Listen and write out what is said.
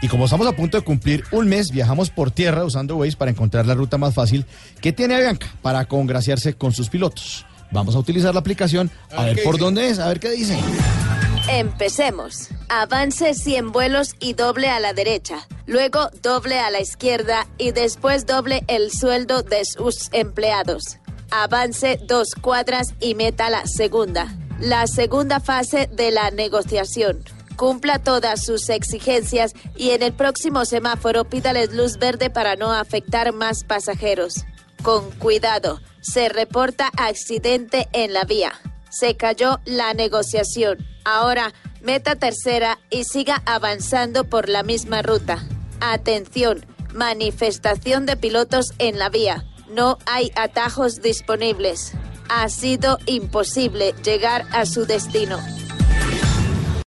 Y como estamos a punto de cumplir un mes, viajamos por tierra usando Waze para encontrar la ruta más fácil que tiene Avianca para congraciarse con sus pilotos. Vamos a utilizar la aplicación a, ver, por dónde es, a ver qué dice. Empecemos. Avance 100 vuelos y doble a la derecha. Luego doble a la izquierda y después doble el sueldo de sus empleados. Avance dos cuadras y meta la segunda. La segunda fase de la negociación. Cumpla todas sus exigencias y en el próximo semáforo pídales luz verde para no afectar más pasajeros. Con cuidado, se reporta accidente en la vía. Se cayó la negociación. Ahora, meta tercera y siga avanzando por la misma ruta. Atención, manifestación de pilotos en la vía. No hay atajos disponibles. Ha sido imposible llegar a su destino.